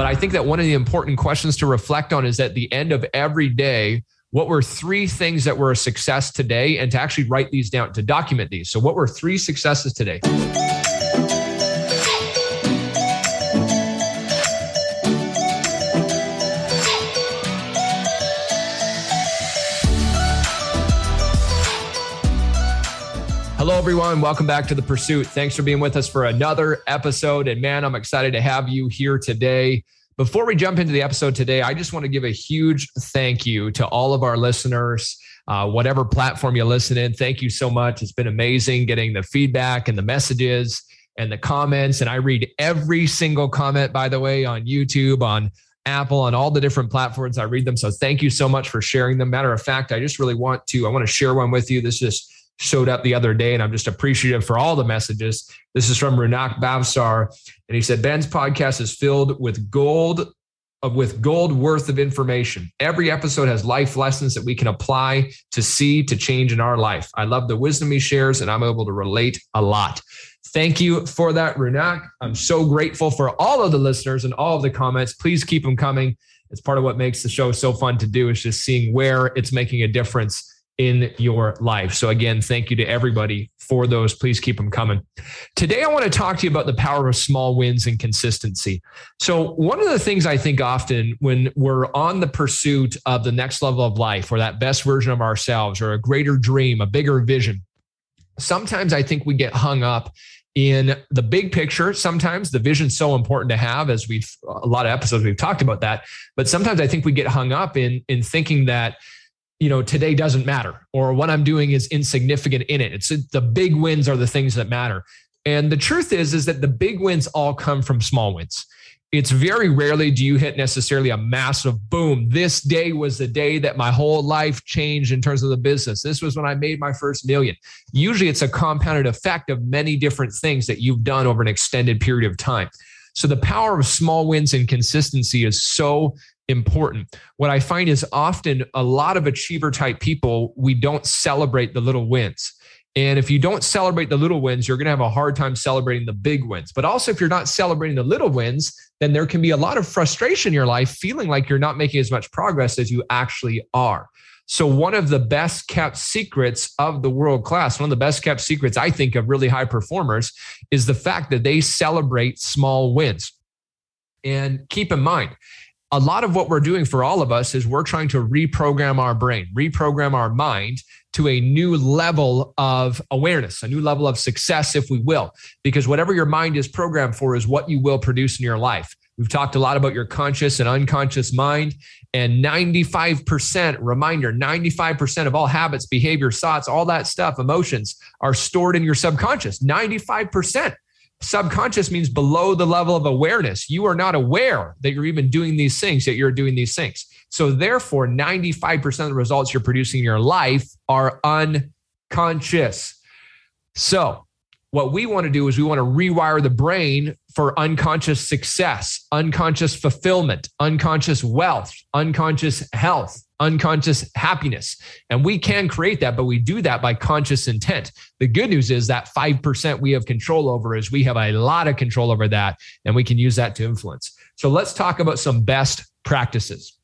But I think that one of the important questions to reflect on is at the end of every day, what were three things that were a success today and to actually write these down to document these. So, what were three successes today? Everyone. Welcome back to The Pursuit. Thanks for being with us for another episode. And man, I'm excited to have you here today. Before we jump into the episode today, I just want to give a huge thank you to all of our listeners, uh, whatever platform you listen in. Thank you so much. It's been amazing getting the feedback and the messages and the comments. And I read every single comment, by the way, on YouTube, on Apple, on all the different platforms. I read them. So thank you so much for sharing them. Matter of fact, I just really want to, I want to share one with you. This is showed up the other day, and I'm just appreciative for all the messages. This is from Runak Bavsar, and he said Ben's podcast is filled with gold of with gold worth of information. Every episode has life lessons that we can apply to see to change in our life. I love the wisdom he shares, and I'm able to relate a lot. Thank you for that, Runak. I'm so grateful for all of the listeners and all of the comments. Please keep them coming. It's part of what makes the show so fun to do is just seeing where it's making a difference in your life. So, again, thank you to everybody for those. Please keep them coming. Today, I want to talk to you about the power of small wins and consistency. So, one of the things I think often when we're on the pursuit of the next level of life or that best version of ourselves or a greater dream, a bigger vision, sometimes I think we get hung up in the big picture sometimes the vision's so important to have as we've a lot of episodes we've talked about that but sometimes i think we get hung up in in thinking that you know today doesn't matter or what i'm doing is insignificant in it. It's the big wins are the things that matter. And the truth is is that the big wins all come from small wins. It's very rarely do you hit necessarily a massive boom. This day was the day that my whole life changed in terms of the business. This was when i made my first million. Usually it's a compounded effect of many different things that you've done over an extended period of time so the power of small wins and consistency is so important. What I find is often a lot of achiever type people, we don't celebrate the little wins. And if you don't celebrate the little wins, you're going to have a hard time celebrating the big wins. But also, if you're not celebrating the little wins, then there can be a lot of frustration in your life, feeling like you're not making as much progress as you actually are. So, one of the best kept secrets of the world class, one of the best kept secrets, I think, of really high performers is the fact that they celebrate small wins. And keep in mind, a lot of what we're doing for all of us is we're trying to reprogram our brain, reprogram our mind to a new level of awareness, a new level of success, if we will, because whatever your mind is programmed for is what you will produce in your life. We've talked a lot about your conscious and unconscious mind, and 95%, reminder 95% of all habits, behaviors, thoughts, all that stuff, emotions are stored in your subconscious. 95%. Subconscious means below the level of awareness. You are not aware that you're even doing these things, that you're doing these things. So, therefore, 95% of the results you're producing in your life are unconscious. So, what we want to do is we want to rewire the brain for unconscious success, unconscious fulfillment, unconscious wealth, unconscious health, unconscious happiness. And we can create that, but we do that by conscious intent. The good news is that 5% we have control over is we have a lot of control over that and we can use that to influence. So let's talk about some best practices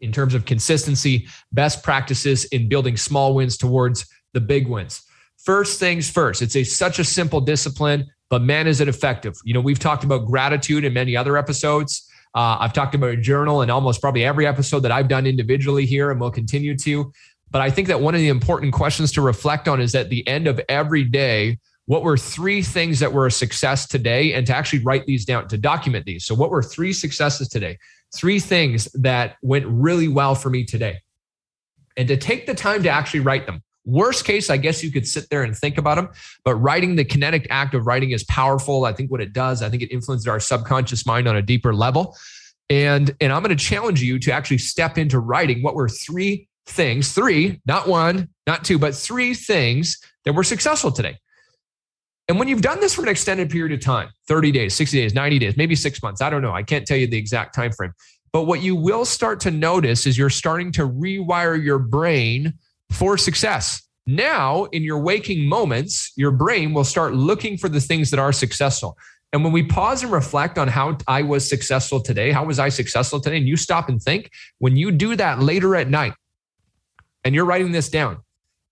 in terms of consistency, best practices in building small wins towards the big wins. First things first, it's a such a simple discipline, but man, is it effective. You know, we've talked about gratitude in many other episodes. Uh, I've talked about a journal in almost probably every episode that I've done individually here and will continue to. But I think that one of the important questions to reflect on is at the end of every day, what were three things that were a success today and to actually write these down to document these. So, what were three successes today? Three things that went really well for me today. And to take the time to actually write them. Worst case, I guess you could sit there and think about them, but writing the kinetic act of writing is powerful. I think what it does, I think it influences our subconscious mind on a deeper level. And, and I'm going to challenge you to actually step into writing what were three things, three, not one, not two, but three things that were successful today. And when you've done this for an extended period of time, 30 days, 60 days, 90 days, maybe six months, I don't know. I can't tell you the exact time frame. But what you will start to notice is you're starting to rewire your brain for success. Now, in your waking moments, your brain will start looking for the things that are successful. And when we pause and reflect on how I was successful today, how was I successful today? And you stop and think, when you do that later at night and you're writing this down,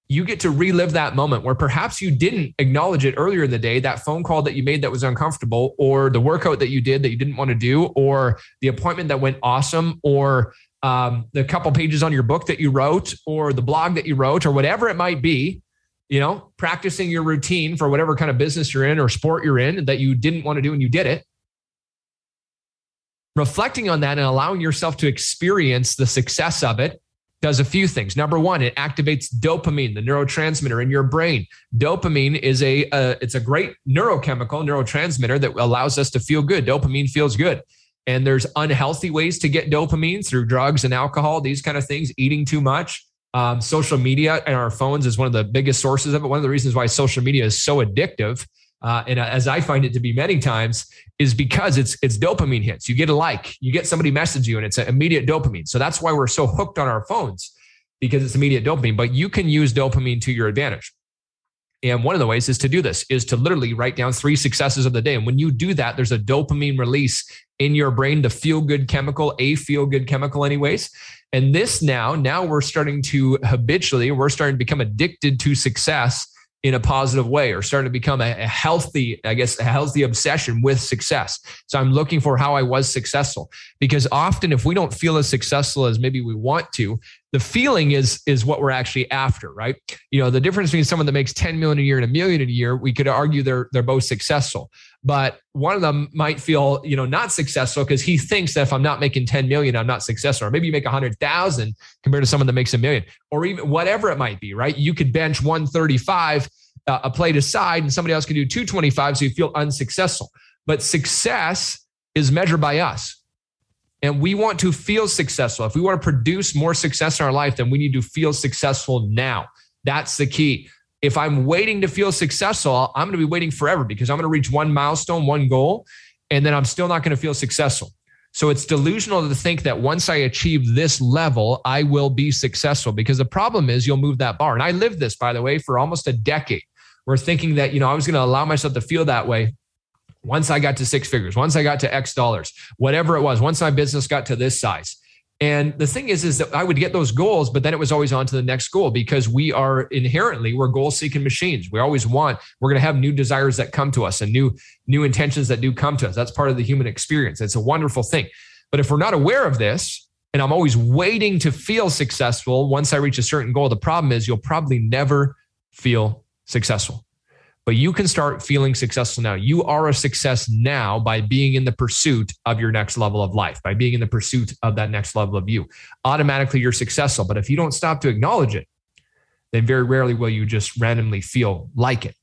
you get to relive that moment where perhaps you didn't acknowledge it earlier in the day, that phone call that you made that was uncomfortable, or the workout that you did that you didn't want to do, or the appointment that went awesome, or um, the couple pages on your book that you wrote, or the blog that you wrote, or whatever it might be. You know, practicing your routine for whatever kind of business you're in or sport you're in that you didn't want to do and you did it. Reflecting on that and allowing yourself to experience the success of it does a few things. Number one, it activates dopamine, the neurotransmitter in your brain. Dopamine is a uh, it's a great neurochemical neurotransmitter that allows us to feel good. Dopamine feels good. And there's unhealthy ways to get dopamine through drugs and alcohol, these kind of things, eating too much. Um, social media and our phones is one of the biggest sources of it. One of the reasons why social media is so addictive, uh, and as I find it to be many times, is because it's it's dopamine hits. You get a like, you get somebody message you, and it's an immediate dopamine. So that's why we're so hooked on our phones because it's immediate dopamine. But you can use dopamine to your advantage. And one of the ways is to do this is to literally write down three successes of the day. And when you do that, there's a dopamine release in your brain, the feel good chemical, a feel good chemical, anyways. And this now, now we're starting to habitually, we're starting to become addicted to success in a positive way or starting to become a, a, healthy, I guess, a healthy obsession with success. So I'm looking for how I was successful because often if we don't feel as successful as maybe we want to, the feeling is is what we're actually after, right? You know, the difference between someone that makes 10 million a year and a million a year, we could argue they're they're both successful. But one of them might feel, you know, not successful because he thinks that if I'm not making 10 million, I'm not successful. Or maybe you make 100,000 compared to someone that makes a million, or even whatever it might be, right? You could bench 135 uh, a plate aside, and somebody else could do 225, so you feel unsuccessful. But success is measured by us. And we want to feel successful. If we want to produce more success in our life, then we need to feel successful now. That's the key if I'm waiting to feel successful, I'm going to be waiting forever because I'm going to reach one milestone, one goal, and then I'm still not going to feel successful. So it's delusional to think that once I achieve this level, I will be successful because the problem is you'll move that bar. And I lived this, by the way, for almost a decade. We're thinking that, you know, I was going to allow myself to feel that way once I got to six figures, once I got to X dollars, whatever it was, once my business got to this size. And the thing is, is that I would get those goals, but then it was always on to the next goal because we are inherently we're goal seeking machines. We always want we're going to have new desires that come to us and new new intentions that do come to us. That's part of the human experience. It's a wonderful thing. But if we're not aware of this, and I'm always waiting to feel successful once I reach a certain goal, the problem is you'll probably never feel successful but you can start feeling successful now. You are a success now by being in the pursuit of your next level of life, by being in the pursuit of that next level of you. Automatically, you're successful. But if you don't stop to acknowledge it, then very rarely will you just randomly feel like it,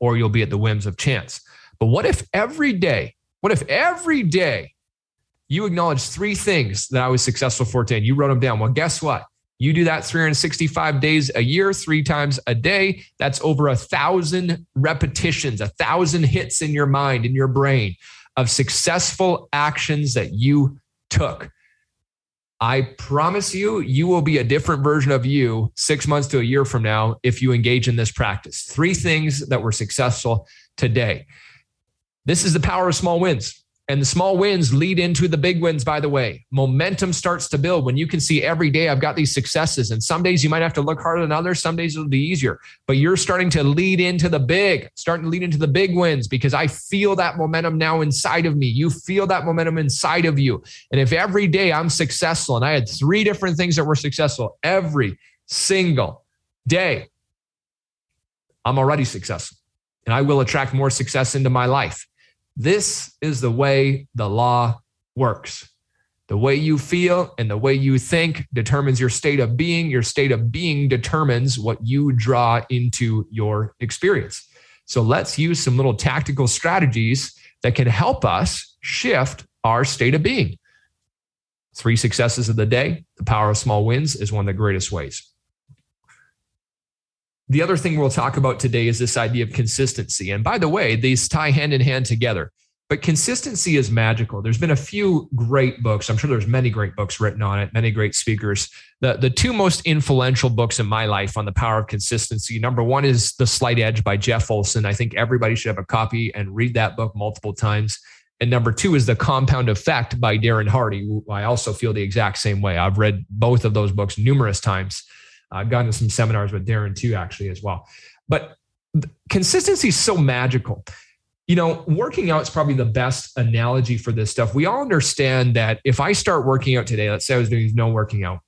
or you'll be at the whims of chance. But what if every day, what if every day you acknowledge three things that I was successful for today and you wrote them down? Well, guess what? You do that 365 days a year, three times a day. That's over a thousand repetitions, a thousand hits in your mind, in your brain of successful actions that you took. I promise you, you will be a different version of you six months to a year from now if you engage in this practice. Three things that were successful today. This is the power of small wins. And the small wins lead into the big wins, by the way. Momentum starts to build when you can see every day I've got these successes. And some days you might have to look harder than others. Some days it'll be easier. But you're starting to lead into the big, starting to lead into the big wins because I feel that momentum now inside of me. You feel that momentum inside of you. And if every day I'm successful, and I had three different things that were successful every single day, I'm already successful. And I will attract more success into my life. This is the way the law works. The way you feel and the way you think determines your state of being. Your state of being determines what you draw into your experience. So let's use some little tactical strategies that can help us shift our state of being. Three successes of the day. The power of small wins is one of the greatest ways. The other thing we'll talk about today is this idea of consistency. And by the way, these tie hand in hand together. but consistency is magical. There's been a few great books. I'm sure there's many great books written on it, many great speakers. The, the two most influential books in my life on the power of consistency. Number one is The Slight Edge by Jeff Olson. I think everybody should have a copy and read that book multiple times. And number two is The Compound Effect by Darren Hardy. I also feel the exact same way. I've read both of those books numerous times. I've gone to some seminars with Darren too, actually, as well. But consistency is so magical you know, working out is probably the best analogy for this stuff. We all understand that if I start working out today, let's say I was doing no working out.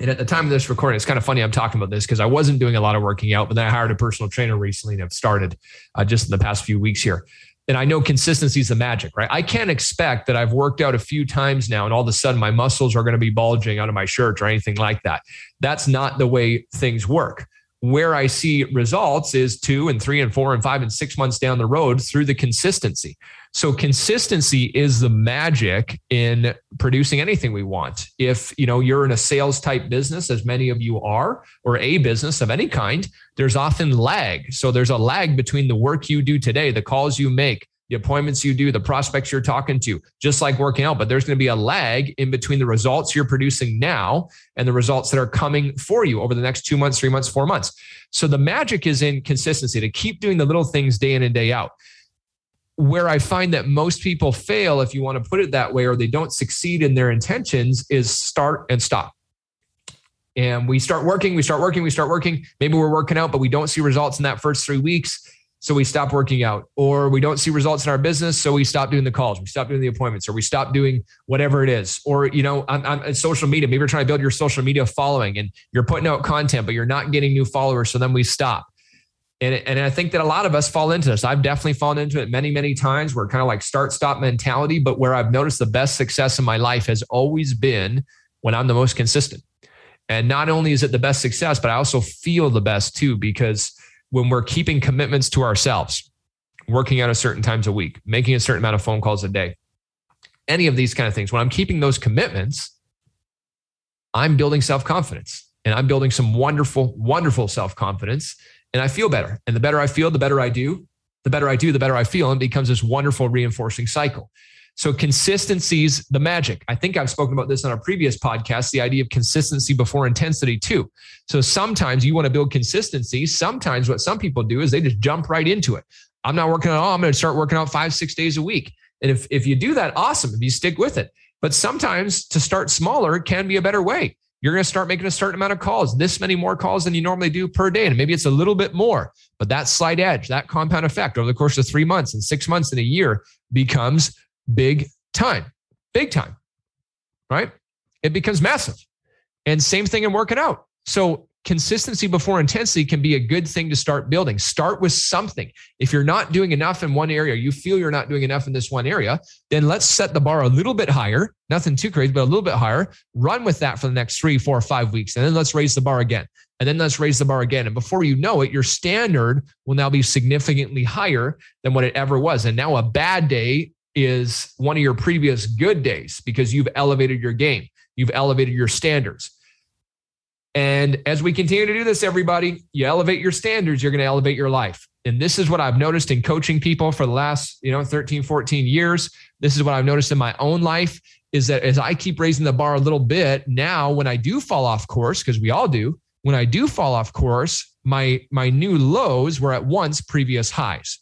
And at the time of this recording, it's kind of funny I'm talking about this because I wasn't doing a lot of working out, but then I hired a personal trainer recently and have started uh, just in the past few weeks here. And I know consistency is the magic, right? I can't expect that I've worked out a few times now and all of a sudden my muscles are going to be bulging out of my shirt or anything like that. That's not the way things work where I see results is two and three and four and five and six months down the road through the consistency. So consistency is the magic in producing anything we want. If you know you're in a sales type business, as many of you are, or a business of any kind, there's often lag. So there's a lag between the work you do today, the calls you make, the appointments you do, the prospects you're talking to, just like working out. But there's going to be a lag in between the results you're producing now and the results that are coming for you over the next two months, three months, four months. So the magic is in consistency to keep doing the little things day in and day out. Where I find that most people fail, if you want to put it that way, or they don't succeed in their intentions, is start and stop. And we start working, we start working, we start working. Maybe we're working out, but we don't see results in that first three weeks so we stop working out, or we don't see results in our business, so we stop doing the calls, we stop doing the appointments, or we stop doing whatever it is. Or you know, on, on social media, maybe you're trying to build your social media following, and you're putting out content, but you're not getting new followers, so then we stop. And, and I think that a lot of us fall into this. I've definitely fallen into it many, many times. Where kind of like start stop mentality, but where I've noticed the best success in my life has always been when I'm the most consistent. And not only is it the best success, but I also feel the best too because when we're keeping commitments to ourselves, working out a certain times a week, making a certain amount of phone calls a day, any of these kind of things, when I'm keeping those commitments, I'm building self confidence and I'm building some wonderful, wonderful self confidence. And I feel better. And the better I feel, the better I do. The better I do, the better I feel. And it becomes this wonderful reinforcing cycle. So consistency's the magic. I think I've spoken about this on our previous podcast, the idea of consistency before intensity too. So sometimes you want to build consistency. Sometimes what some people do is they just jump right into it. I'm not working at all. I'm going to start working out five, six days a week. And if, if you do that, awesome. If you stick with it. But sometimes to start smaller can be a better way. You're going to start making a certain amount of calls, this many more calls than you normally do per day. And maybe it's a little bit more, but that slight edge, that compound effect over the course of three months and six months and a year becomes big time, big time, right? It becomes massive. And same thing in working out. So consistency before intensity can be a good thing to start building. Start with something. If you're not doing enough in one area, you feel you're not doing enough in this one area, then let's set the bar a little bit higher, nothing too crazy, but a little bit higher. Run with that for the next three, four, five weeks. And then let's raise the bar again. And then let's raise the bar again. And before you know it, your standard will now be significantly higher than what it ever was. And now a bad day is one of your previous good days because you've elevated your game, you've elevated your standards. And as we continue to do this, everybody, you elevate your standards, you're going to elevate your life. And this is what I've noticed in coaching people for the last, you know, 13, 14 years. This is what I've noticed in my own life is that as I keep raising the bar a little bit, now when I do fall off course, because we all do, when I do fall off course, my my new lows were at once previous highs.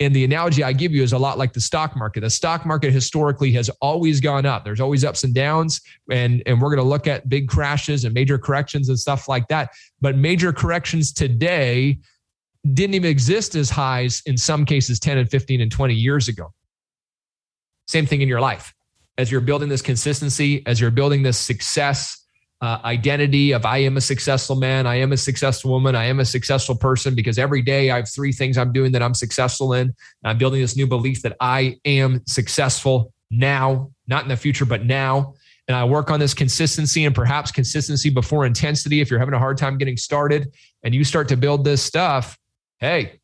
And the analogy I give you is a lot like the stock market. The stock market historically has always gone up. There's always ups and downs. And, and we're going to look at big crashes and major corrections and stuff like that. But major corrections today didn't even exist as highs in some cases 10 and 15 and 20 years ago. Same thing in your life. As you're building this consistency, as you're building this success, uh, identity of I am a successful man, I am a successful woman, I am a successful person because every day I have three things I'm doing that I'm successful in. I'm building this new belief that I am successful now, not in the future, but now. And I work on this consistency and perhaps consistency before intensity. If you're having a hard time getting started and you start to build this stuff, hey,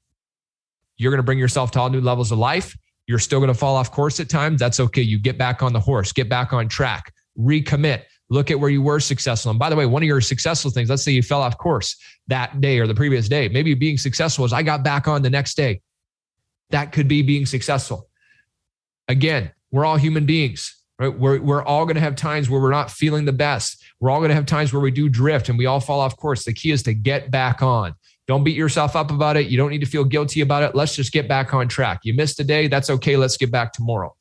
you're going to bring yourself to all new levels of life. You're still going to fall off course at times. That's okay. You get back on the horse, get back on track, recommit Look at where you were successful. And by the way, one of your successful things, let's say you fell off course that day or the previous day. Maybe being successful is I got back on the next day. That could be being successful. again, we're all human beings, right? We're, we're all going to have times where we're not feeling the best. We're all going to have times where we do drift and we all fall off course. The key is to get back on. Don't beat yourself up about it. You don't need to feel guilty about it. Let's just get back on track. You missed a day. That's okay. Let's get back tomorrow.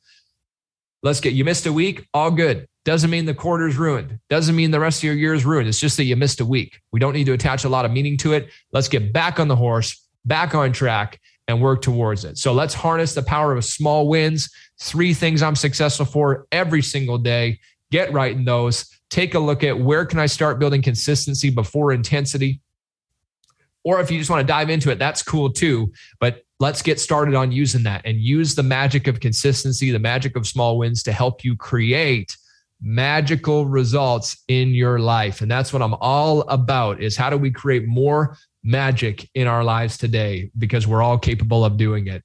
Let's get, you missed a week. All good. Doesn't mean the quarter's ruined. Doesn't mean the rest of your year is ruined. It's just that you missed a week. We don't need to attach a lot of meaning to it. Let's get back on the horse, back on track, and work towards it. So let's harness the power of small wins. Three things I'm successful for every single day. Get right in those. Take a look at where can I start building consistency before intensity. Or if you just want to dive into it, that's cool too. But let's get started on using that and use the magic of consistency, the magic of small wins to help you create magical results in your life. And that's what I'm all about is how do we create more magic in our lives today because we're all capable of doing it.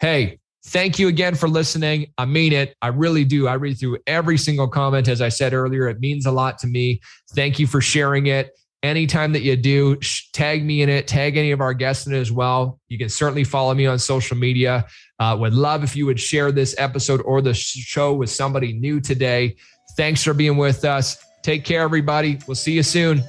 Hey, thank you again for listening. I mean it. I really do. I read through every single comment. As I said earlier, it means a lot to me. Thank you for sharing it. Anytime that you do, tag me in it, tag any of our guests in it as well. You can certainly follow me on social media. Uh, would love if you would share this episode or the show with somebody new today. Thanks for being with us. Take care, everybody. We'll see you soon.